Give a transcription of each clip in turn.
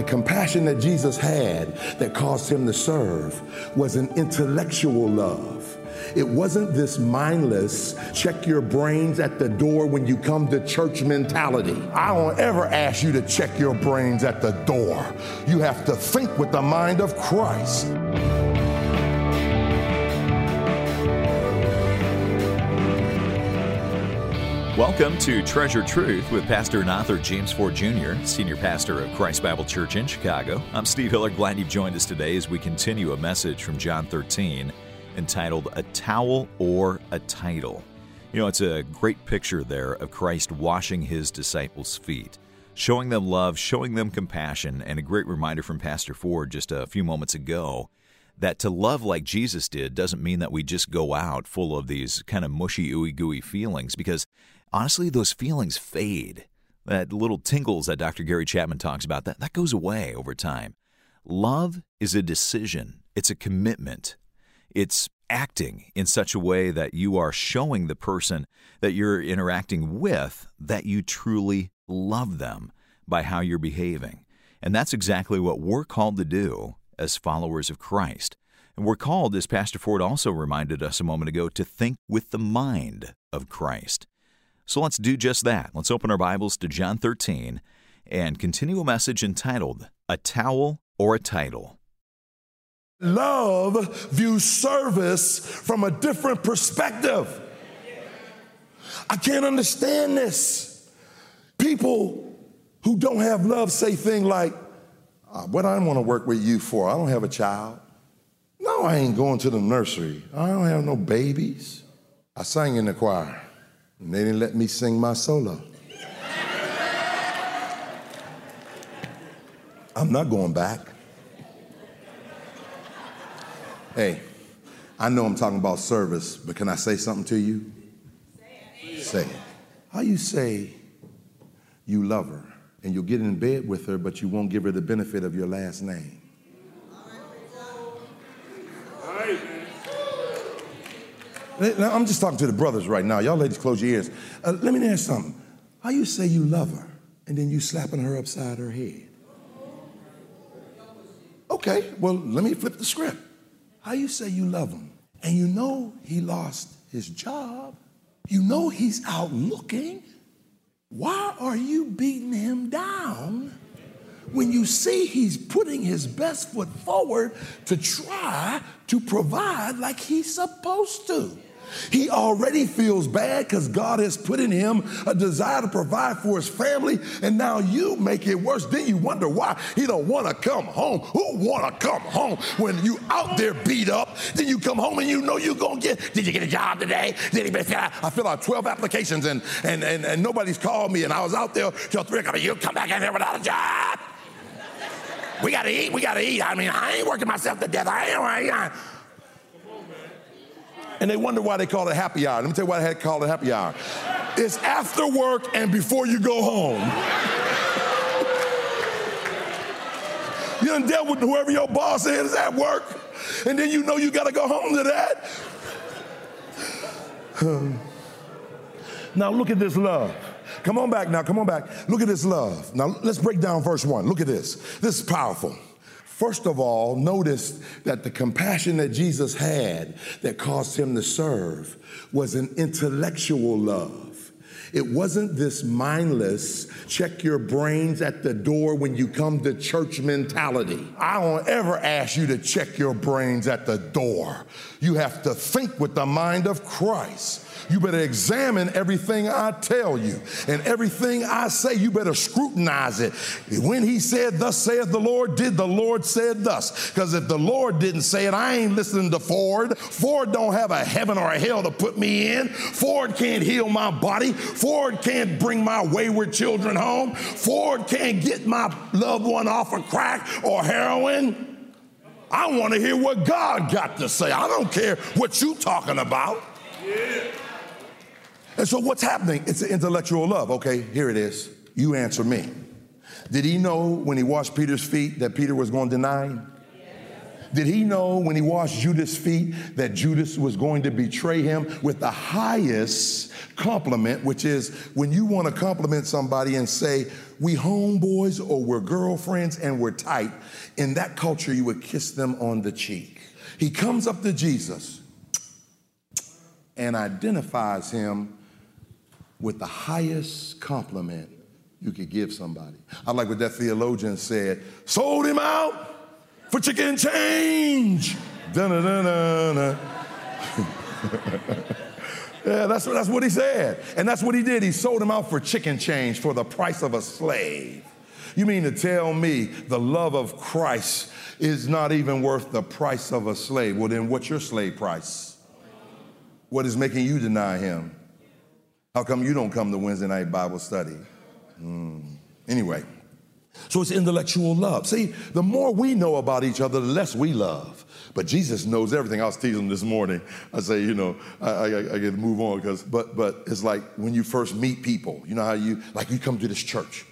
the compassion that Jesus had that caused him to serve was an intellectual love. It wasn't this mindless, check your brains at the door when you come to church mentality. I don't ever ask you to check your brains at the door. You have to think with the mind of Christ. Welcome to Treasured Truth with Pastor and author James Ford Jr., Senior Pastor of Christ Bible Church in Chicago. I'm Steve Hiller. Glad you've joined us today as we continue a message from John 13 entitled A Towel or a Title. You know, it's a great picture there of Christ washing his disciples' feet, showing them love, showing them compassion, and a great reminder from Pastor Ford just a few moments ago that to love like Jesus did doesn't mean that we just go out full of these kind of mushy, ooey gooey feelings, because honestly, those feelings fade. That little tingles that Dr. Gary Chapman talks about, that, that goes away over time. Love is a decision, it's a commitment. It's acting in such a way that you are showing the person that you're interacting with that you truly love them by how you're behaving. And that's exactly what we're called to do as followers of Christ. And we're called, as Pastor Ford also reminded us a moment ago, to think with the mind of Christ. So let's do just that. Let's open our Bibles to John 13 and continue a message entitled A Towel or a Title. Love views service from a different perspective. I can't understand this. People who don't have love say things like, uh, What I want to work with you for? I don't have a child. No, I ain't going to the nursery. I don't have no babies. I sang in the choir. And they didn't let me sing my solo. I'm not going back. Hey, I know I'm talking about service, but can I say something to you? Say it. Say it. How you say you love her and you'll get in bed with her, but you won't give her the benefit of your last name? Now, I'm just talking to the brothers right now. Y'all ladies, close your ears. Uh, let me ask something. How you say you love her and then you slapping her upside her head? Okay, well, let me flip the script. How you say you love him and you know he lost his job? You know he's out looking. Why are you beating him down when you see he's putting his best foot forward to try to provide like he's supposed to? He already feels bad because God has put in him a desire to provide for his family, and now you make it worse. Then you wonder why he don't want to come home. Who want to come home when you out there beat up? Then you come home and you know you're gonna get. Did you get a job today? Did he? I fill out 12 applications and and and, and nobody's called me, and I was out there till three o'clock. You come back in here without a job. We gotta eat. We gotta eat. I mean, I ain't working myself to death. I ain't. I ain't and they wonder why they call it happy hour. Let me tell you why they call it happy hour. It's after work and before you go home. you done dealt with whoever your boss is at work, and then you know you got to go home to that. now look at this love. Come on back now, come on back. Look at this love. Now let's break down verse one. Look at this. This is powerful. First of all, notice that the compassion that Jesus had that caused him to serve was an intellectual love. It wasn't this mindless, check your brains at the door when you come to church mentality. I don't ever ask you to check your brains at the door. You have to think with the mind of Christ. You better examine everything I tell you and everything I say. You better scrutinize it. When he said, Thus saith the Lord, did the Lord said thus? Because if the Lord didn't say it, I ain't listening to Ford. Ford don't have a heaven or a hell to put me in. Ford can't heal my body. Ford can't bring my wayward children home. Ford can't get my loved one off of crack or heroin. I want to hear what God got to say. I don't care what you talking about. Yeah. And so what's happening? It's an intellectual love. Okay, here it is. You answer me. Did he know when he washed Peter's feet that Peter was going to deny him? Did he know when he washed Judas' feet that Judas was going to betray him with the highest compliment, which is when you want to compliment somebody and say, we homeboys or we're girlfriends and we're tight, in that culture, you would kiss them on the cheek. He comes up to Jesus and identifies him with the highest compliment you could give somebody. I like what that theologian said sold him out for chicken change. Dun-dun-dun-dun. yeah, that's, that's what he said. And that's what he did. He sold him out for chicken change for the price of a slave. You mean to tell me the love of Christ is not even worth the price of a slave? Well, then what's your slave price? What is making you deny him? How come you don't come to Wednesday night Bible study? Mm. Anyway, so it's intellectual love. See, the more we know about each other, the less we love. But Jesus knows everything. I was teasing this morning. I say, you know, I, I, I get to move on because, but, but it's like when you first meet people, you know how you, like you come to this church.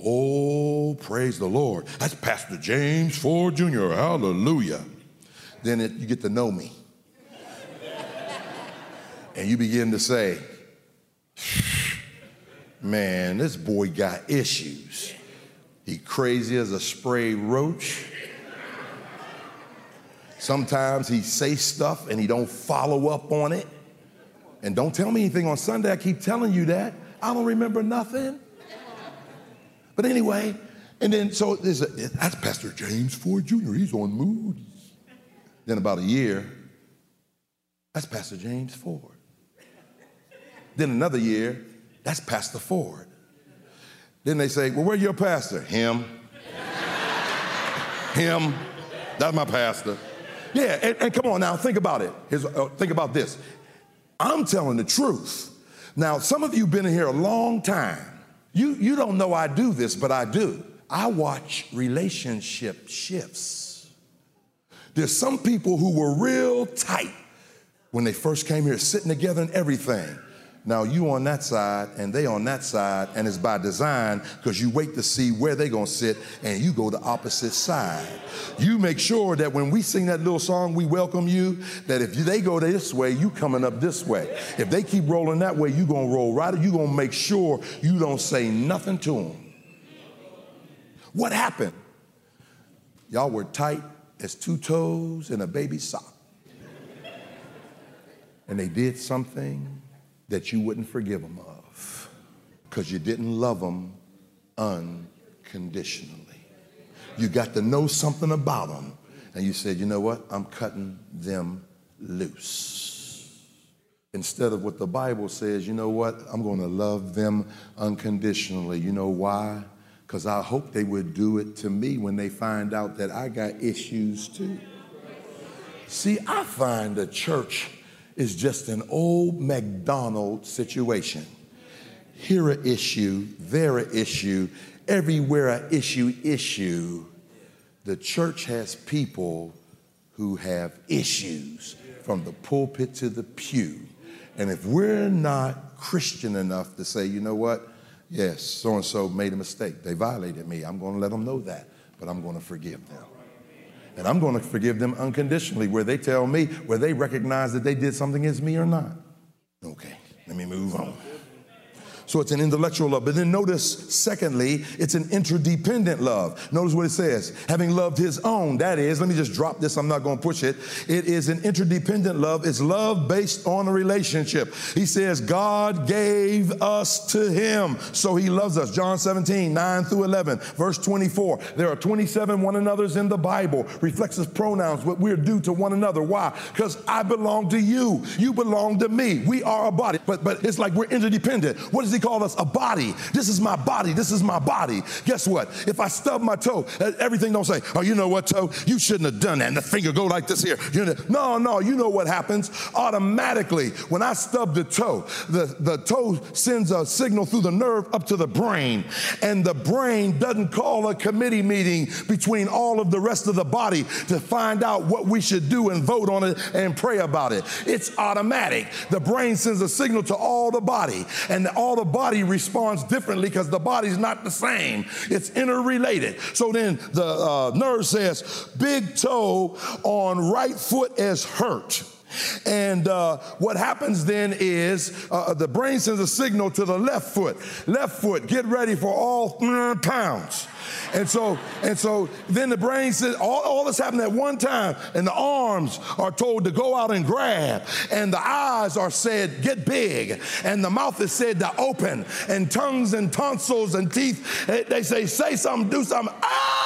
Oh, praise the Lord. That's Pastor James Ford Jr. Hallelujah. Then it, you get to know me. and you begin to say, man, this boy got issues. He crazy as a spray roach. Sometimes he say stuff and he don't follow up on it. And don't tell me anything on Sunday. I keep telling you that. I don't remember nothing. But anyway, and then so there's a, that's Pastor James Ford Jr. He's on mood. Then about a year, that's Pastor James Ford. Then another year, that's Pastor Ford. Then they say, Well, where's your pastor? Him. Him. That's my pastor. Yeah, and, and, come on now, think about it. Uh, think about this. I'm telling the truth. Now, some of you been in here a long time. You, you don't know I do this, but I do. I watch relationship shifts. There's some people who were real tight when they first came here, sitting together and everything. Now you on that side and they on that side, and it's by design because you wait to see where they gonna sit and you go the opposite side. You make sure that when we sing that little song, we welcome you, that if they go this way, you coming up this way. If they keep rolling that way, you gonna roll right, you gonna make sure you don't say nothing to them. What happened? Y'all were tight as two toes in a baby sock. And they did something that you wouldn't forgive them of because you didn't love them unconditionally. You got to know something about them, and you said, you know what? I'm cutting them loose. Instead of what the Bible says, you know what? I'm going to love them unconditionally. You know why? Because I hope they would do it to me when they find out that I got issues too. See, I find the church is just an old McDonald situation. Here a issue, there a issue, everywhere a issue, issue. The church has people who have issues from the pulpit to the pew. And if we're not Christian enough to say, you know what, yes, so and so made a mistake, they violated me, I'm going to let them know that, but I'm going to forgive them. And I'm going to forgive them unconditionally where they tell me, where they recognize that they did something against me or not. Okay, let me move on. So it's an intellectual love. But then notice, secondly, it's an interdependent love. Notice what it says having loved his own. That is, let me just drop this, I'm not going to push it. It is an interdependent love. It's love based on a relationship. He says, God gave us to him, so he loves us. John 17, 9 through 11, verse 24. There are 27 one another's in the Bible, reflexive pronouns, what we're due to one another. Why? Because I belong to you, you belong to me. We are a body, but, but it's like we're interdependent. What is he called us? A body. This is my body. This is my body. Guess what? If I stub my toe, everything don't say, oh, you know what, toe? You shouldn't have done that. And the finger go like this here. No, no, you know what happens. Automatically, when I stub the toe, the, the toe sends a signal through the nerve up to the brain. And the brain doesn't call a committee meeting between all of the rest of the body to find out what we should do and vote on it and pray about it. It's automatic. The brain sends a signal to all the body, and all the the body responds differently because the body's not the same. It's interrelated. So then the uh, nurse says, big toe on right foot is hurt. And uh, what happens then is uh, the brain sends a signal to the left foot. Left foot, get ready for all pounds. And so, and so then the brain says, all, all this happened at one time, and the arms are told to go out and grab, and the eyes are said, get big, and the mouth is said to open, and tongues and tonsils and teeth, they say, say something, do something. Ah!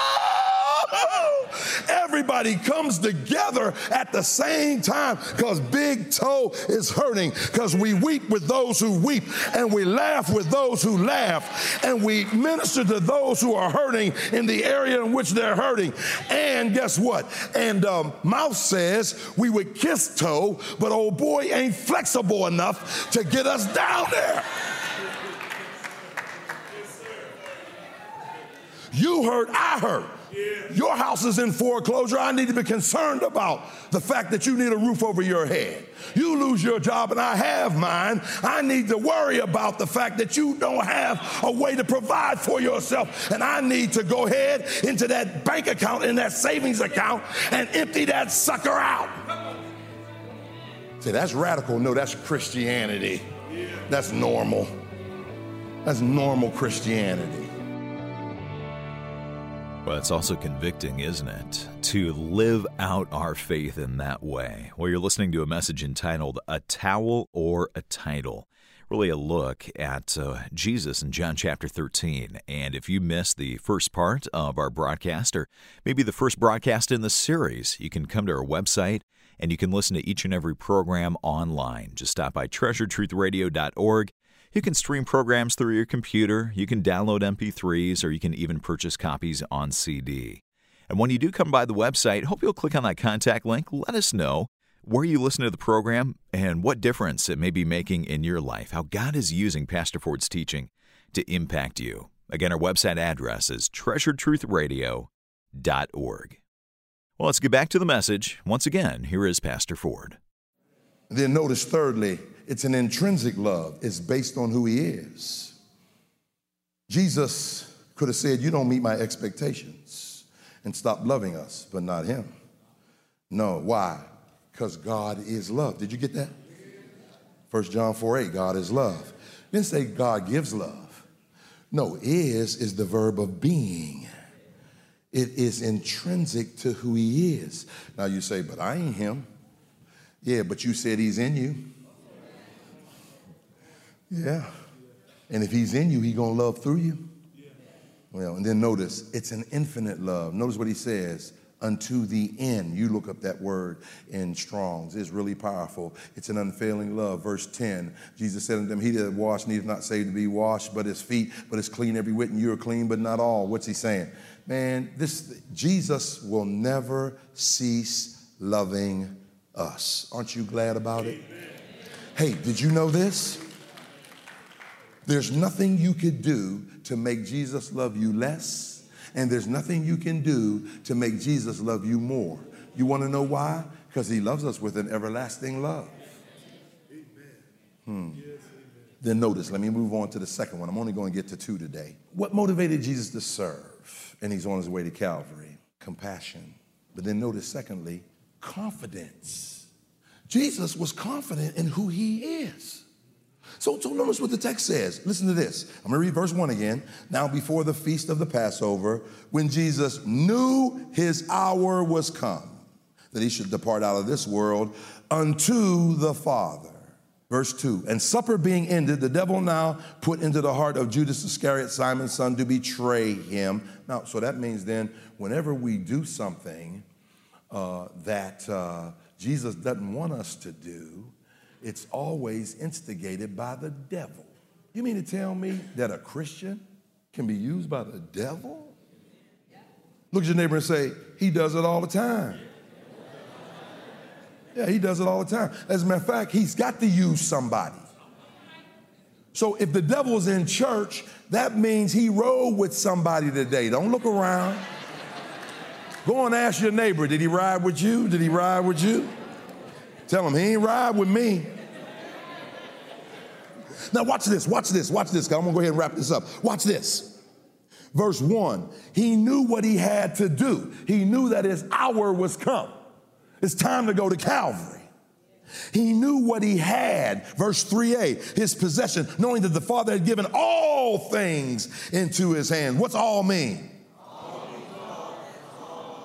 Everybody comes together at the same time because big toe is hurting because we weep with those who weep and we laugh with those who laugh and we minister to those who are hurting in the area in which they're hurting. And guess what? And um, says we would kiss toe, but old boy ain't flexible enough to get us down there. You hurt, I hurt. Your house is in foreclosure. I need to be concerned about the fact that you need a roof over your head. You lose your job and I have mine. I need to worry about the fact that you don't have a way to provide for yourself. And I need to go ahead into that bank account, in that savings account, and empty that sucker out. Say, that's radical. No, that's Christianity. That's normal. That's normal Christianity. Well, it's also convicting, isn't it? To live out our faith in that way. Well, you're listening to a message entitled A Towel or a Title. Really, a look at uh, Jesus in John chapter 13. And if you missed the first part of our broadcast, or maybe the first broadcast in the series, you can come to our website and you can listen to each and every program online. Just stop by treasuredtruthradio.org you can stream programs through your computer, you can download MP3s, or you can even purchase copies on CD. And when you do come by the website, hope you'll click on that contact link. Let us know where you listen to the program and what difference it may be making in your life, how God is using Pastor Ford's teaching to impact you. Again, our website address is treasuredtruthradio.org. Well, let's get back to the message. Once again, here is Pastor Ford. Then notice, thirdly, it's an intrinsic love, it's based on who he is. Jesus could have said, You don't meet my expectations and stop loving us, but not him. No, why? Because God is love. Did you get that? 1 John 4 8, God is love. Didn't say God gives love. No, is is the verb of being. It is intrinsic to who he is. Now you say, but I ain't him. Yeah, but you said he's in you. Yeah. And if he's in you, he going to love through you. Well, and then notice, it's an infinite love. Notice what he says, unto the end. You look up that word in Strong's. It's really powerful. It's an unfailing love. Verse 10, Jesus said unto them, He that washed needs not saved to be washed, but his feet, but is clean every whit, and you are clean, but not all. What's he saying? Man, this Jesus will never cease loving us. Aren't you glad about it? Hey, did you know this? There's nothing you could do to make Jesus love you less, and there's nothing you can do to make Jesus love you more. You want to know why? Because he loves us with an everlasting love. Hmm. Then notice, let me move on to the second one. I'm only going to get to two today. What motivated Jesus to serve? And he's on his way to Calvary. Compassion. But then notice, secondly, confidence. Jesus was confident in who he is. So, so notice what the text says. Listen to this. I'm going to read verse 1 again. Now, before the feast of the Passover, when Jesus knew his hour was come, that he should depart out of this world unto the Father. Verse 2 And supper being ended, the devil now put into the heart of Judas Iscariot, Simon's son, to betray him. Now, so that means then, whenever we do something uh, that uh, Jesus doesn't want us to do, it's always instigated by the devil. You mean to tell me that a Christian can be used by the devil? Look at your neighbor and say, He does it all the time. Yeah, he does it all the time. As a matter of fact, he's got to use somebody. So if the devil's in church, that means he rode with somebody today. Don't look around. Go and ask your neighbor, did he ride with you? Did he ride with you? Tell him he ain't ride with me. Now, watch this, watch this, watch this. I'm gonna go ahead and wrap this up. Watch this. Verse one, he knew what he had to do. He knew that his hour was come. It's time to go to Calvary. He knew what he had, verse 3a, his possession, knowing that the Father had given all things into his hand. What's all mean?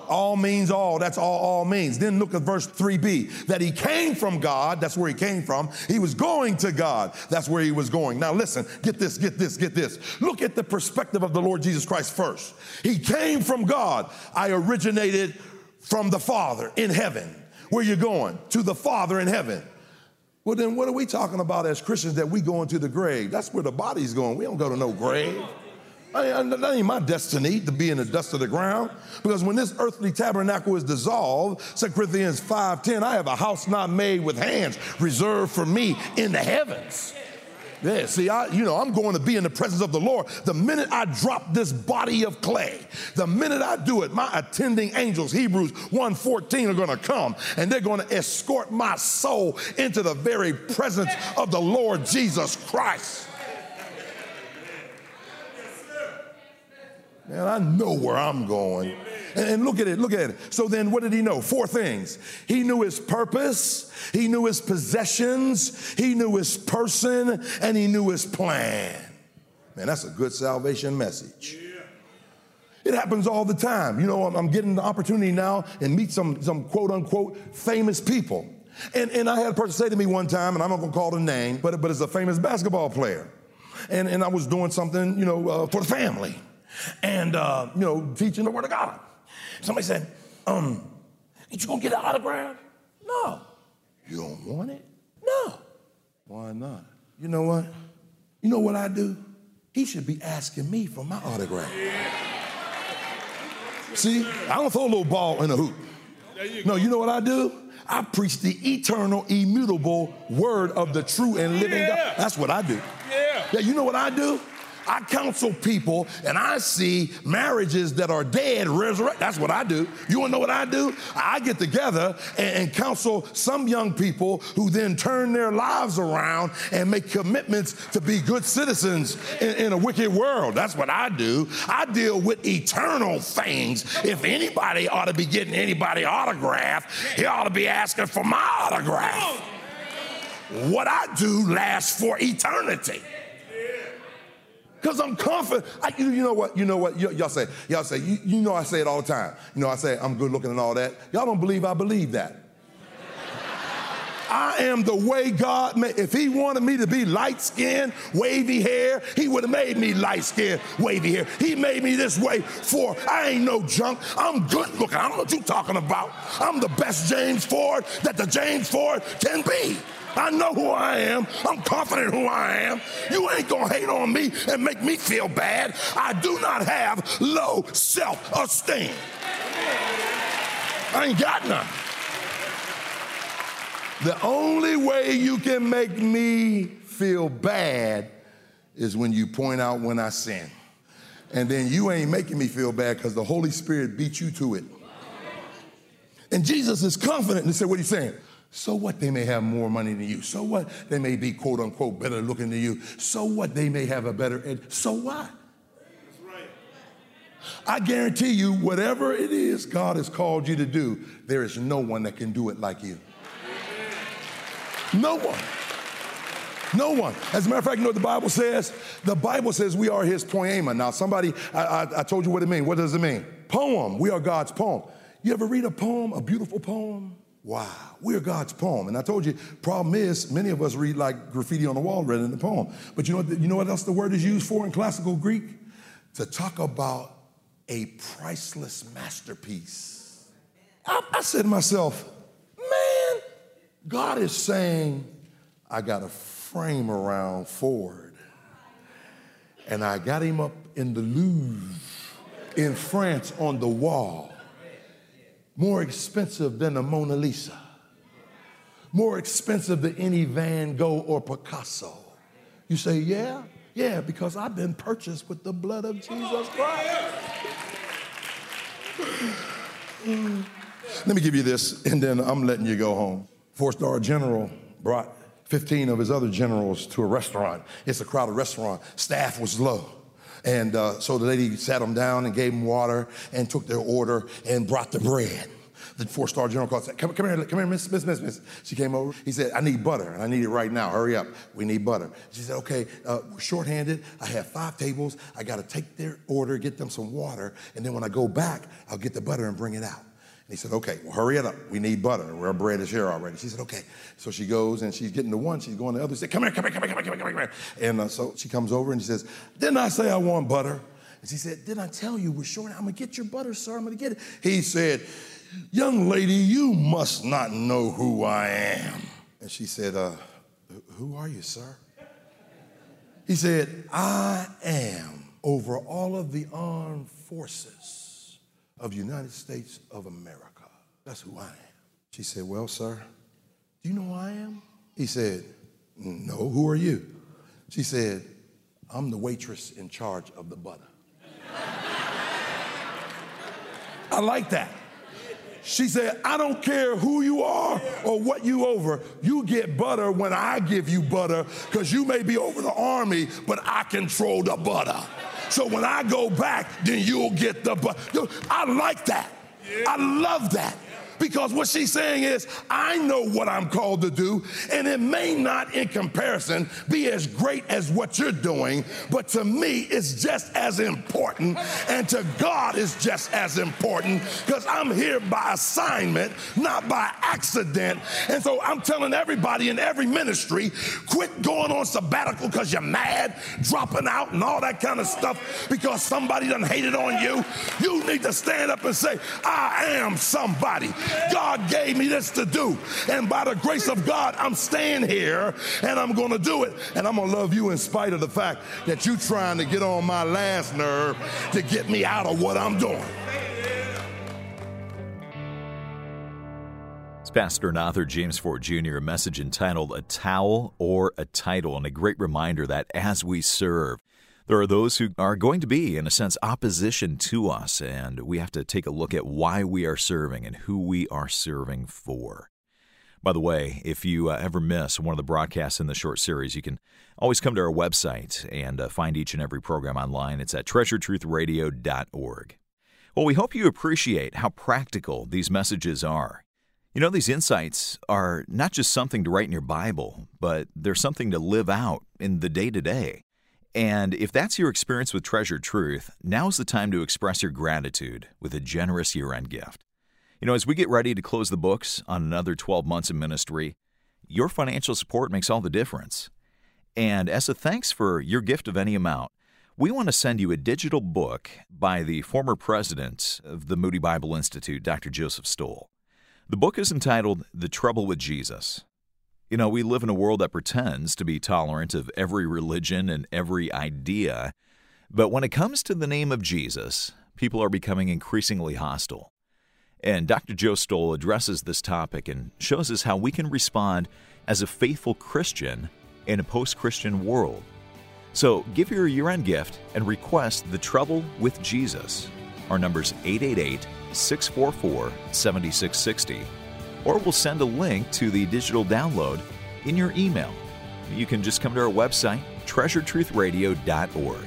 All means all. That's all all means. Then look at verse 3b that he came from God. That's where he came from. He was going to God. That's where he was going. Now listen, get this, get this, get this. Look at the perspective of the Lord Jesus Christ first. He came from God. I originated from the Father in heaven. Where you going? To the Father in heaven. Well, then what are we talking about as Christians that we go into the grave? That's where the body's going. We don't go to no grave. I mean, that ain't my destiny to be in the dust of the ground. Because when this earthly tabernacle is dissolved, 2 Corinthians 5:10, I have a house not made with hands reserved for me in the heavens. Yeah, see, I, you know, I'm going to be in the presence of the Lord. The minute I drop this body of clay, the minute I do it, my attending angels, Hebrews 1:14, are going to come and they're going to escort my soul into the very presence of the Lord Jesus Christ. Man, I know where I'm going. And, and, look at it, look at it. So then, what did he know? Four things. He knew his purpose, he knew his possessions, he knew his person, and he knew his plan. Man, that's a good salvation message. It happens all the time. You know, I'm, I'm getting the opportunity now and meet some, some quote unquote famous people. And, and I had a person say to me one time, and I'm not gonna call the name, but, but it's a famous basketball player. And, and I was doing something, you know, uh, for the family and, uh, you know, teaching the Word of God. Somebody said, um, ain't you gonna get an autograph? No. You don't want it? No. Why not? You know what? You know what I do? He should be asking me for my autograph. See, I don't throw a little ball in a hoop. No, you know what I do? I preach the eternal, immutable word of the true and living yeah. God. That's what I do. Yeah. Yeah, you know what I do? I counsel people and I see marriages that are dead resurrect. That's what I do. You want to know what I do? I get together and, and, counsel some young people who then turn their lives around and make commitments to be good citizens in, in a wicked world. That's what I do. I deal with eternal things. If anybody ought to be getting anybody autograph, he ought to be asking for my autograph. What I do lasts for eternity. Because I'm confident. I, you, you, know what? You know what? Y- y'all say, y'all say, you, you know I say it all the time. You know, I say I'm good looking and all that. Y'all don't believe I believe that. I am the way God made. If He wanted me to be light skinned, wavy hair, He would have made me light skinned, wavy hair. He made me this way for I ain't no junk. I'm good looking. I don't know what you talking about. I'm the best James Ford that the James Ford can be. I know who I am. I'm confident who I am. You ain't gonna hate on me and make me feel bad. I do not have low self esteem. I ain't got none. The only way you can make me feel bad is when you point out when I sin. And then you ain't making me feel bad because the Holy Spirit beat you to it. And Jesus is confident and said, What are you saying? So what? They may have more money than you. So what? They may be quote unquote better looking than you. So what? They may have a better ed. So what? I guarantee you, whatever it is God has called you to do, there is no one that can do it like you. No one. No one. As a matter of fact, you know what the Bible says? The Bible says we are his poema. Now, somebody, I, I, I told you what it means. What does it mean? Poem. We are God's poem. You ever read a poem, a beautiful poem? Wow, we're God's poem. And I told you, problem is, many of us read like graffiti on the wall rather than the poem. But you know, what, you know what else the word is used for in classical Greek? To talk about a priceless masterpiece. I, I said to myself, man, God is saying, I got a frame around Ford, and I got him up in the Louvre in France on the wall more expensive than the Mona Lisa, more expensive than any Van Gogh or Picasso. You say, yeah? Yeah, because I've been purchased with the blood of Jesus Christ. Let me give you this, and then I'm letting you go home. Four star general brought 15 of his other generals to a restaurant. It's a crowded restaurant. Staff was low. And uh, so the lady sat them down and gave them water and took their order and brought the bread. The four-star general called said, come, come here, come here, miss, miss, miss, miss. She came over. He said, I need butter, and I need it right now. Hurry up. We need butter. She said, okay, uh, we're shorthanded. I have five tables. I got to take their order, get them some water, and then when I go back, I'll get the butter and bring it out. And he said, okay, well, hurry it up. We need butter. Our bread is here already. She said, okay. So she goes and she's getting the one. She's going to the other. She said, come here, come here, come here, come here, come here, come here. And uh, so she comes over and she says, didn't I say I want butter? And she said, didn't I tell you we're short? I'm going to get your butter, sir. I'm going to get it. He said, young lady, you must not know who I am. And she said, uh, who are you, sir? He said, I am over all of the armed forces of United States of America. That's who I am. She said, Well, sir, do you know who I am? He said, No, who are you? She said, I'm the waitress in charge of the butter. I like that. She said, I don't care who you are or what you over. You get butter when I give you butter because you may be over the army, but I control the butter. So when I go back, then you'll get the. I like that. I love that. Because what she's saying is, I know what I'm called to do, and it may not, in comparison, be as great as what you're doing, but to me, it's just as important, and to God, it's just as important because I'm here by assignment, not by accident. And so I'm telling everybody in every ministry quit going on sabbatical because you're mad, dropping out, and all that kind of stuff because somebody done hated on you. You need to stand up and say, I am somebody. God gave me this to do. And by the grace of God, I'm staying here and I'm going to do it. And I'm going to love you in spite of the fact that you're trying to get on my last nerve to get me out of what I'm doing. Pastor and author James Ford Jr., a message entitled A Towel or a Title, and a great reminder that as we serve, there are those who are going to be, in a sense, opposition to us, and we have to take a look at why we are serving and who we are serving for. By the way, if you uh, ever miss one of the broadcasts in the short series, you can always come to our website and uh, find each and every program online. It's at treasuredtruthradio.org. Well, we hope you appreciate how practical these messages are. You know, these insights are not just something to write in your Bible, but they're something to live out in the day to day. And if that's your experience with Treasured Truth, now's the time to express your gratitude with a generous year end gift. You know, as we get ready to close the books on another 12 months of ministry, your financial support makes all the difference. And as a thanks for your gift of any amount, we want to send you a digital book by the former president of the Moody Bible Institute, Dr. Joseph Stowell. The book is entitled The Trouble with Jesus you know, we live in a world that pretends to be tolerant of every religion and every idea, but when it comes to the name of Jesus, people are becoming increasingly hostile. And Dr. Joe Stowell addresses this topic and shows us how we can respond as a faithful Christian in a post Christian world. So give your year end gift and request The Trouble with Jesus. Our number's 888 644 7660 or we'll send a link to the digital download in your email. You can just come to our website, treasuredtruthradio.org.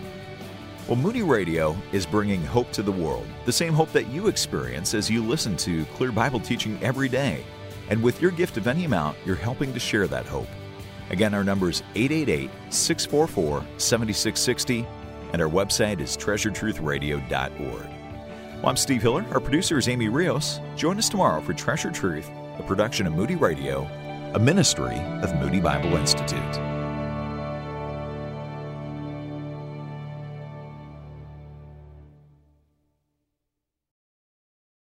Well, Moody Radio is bringing hope to the world, the same hope that you experience as you listen to clear Bible teaching every day. And with your gift of any amount, you're helping to share that hope. Again, our number is 888 644 7660, and our website is treasuredtruthradio.org. Well, I'm Steve Hiller. Our producer is Amy Rios. Join us tomorrow for Treasured Truth a production of Moody Radio, a ministry of Moody Bible Institute.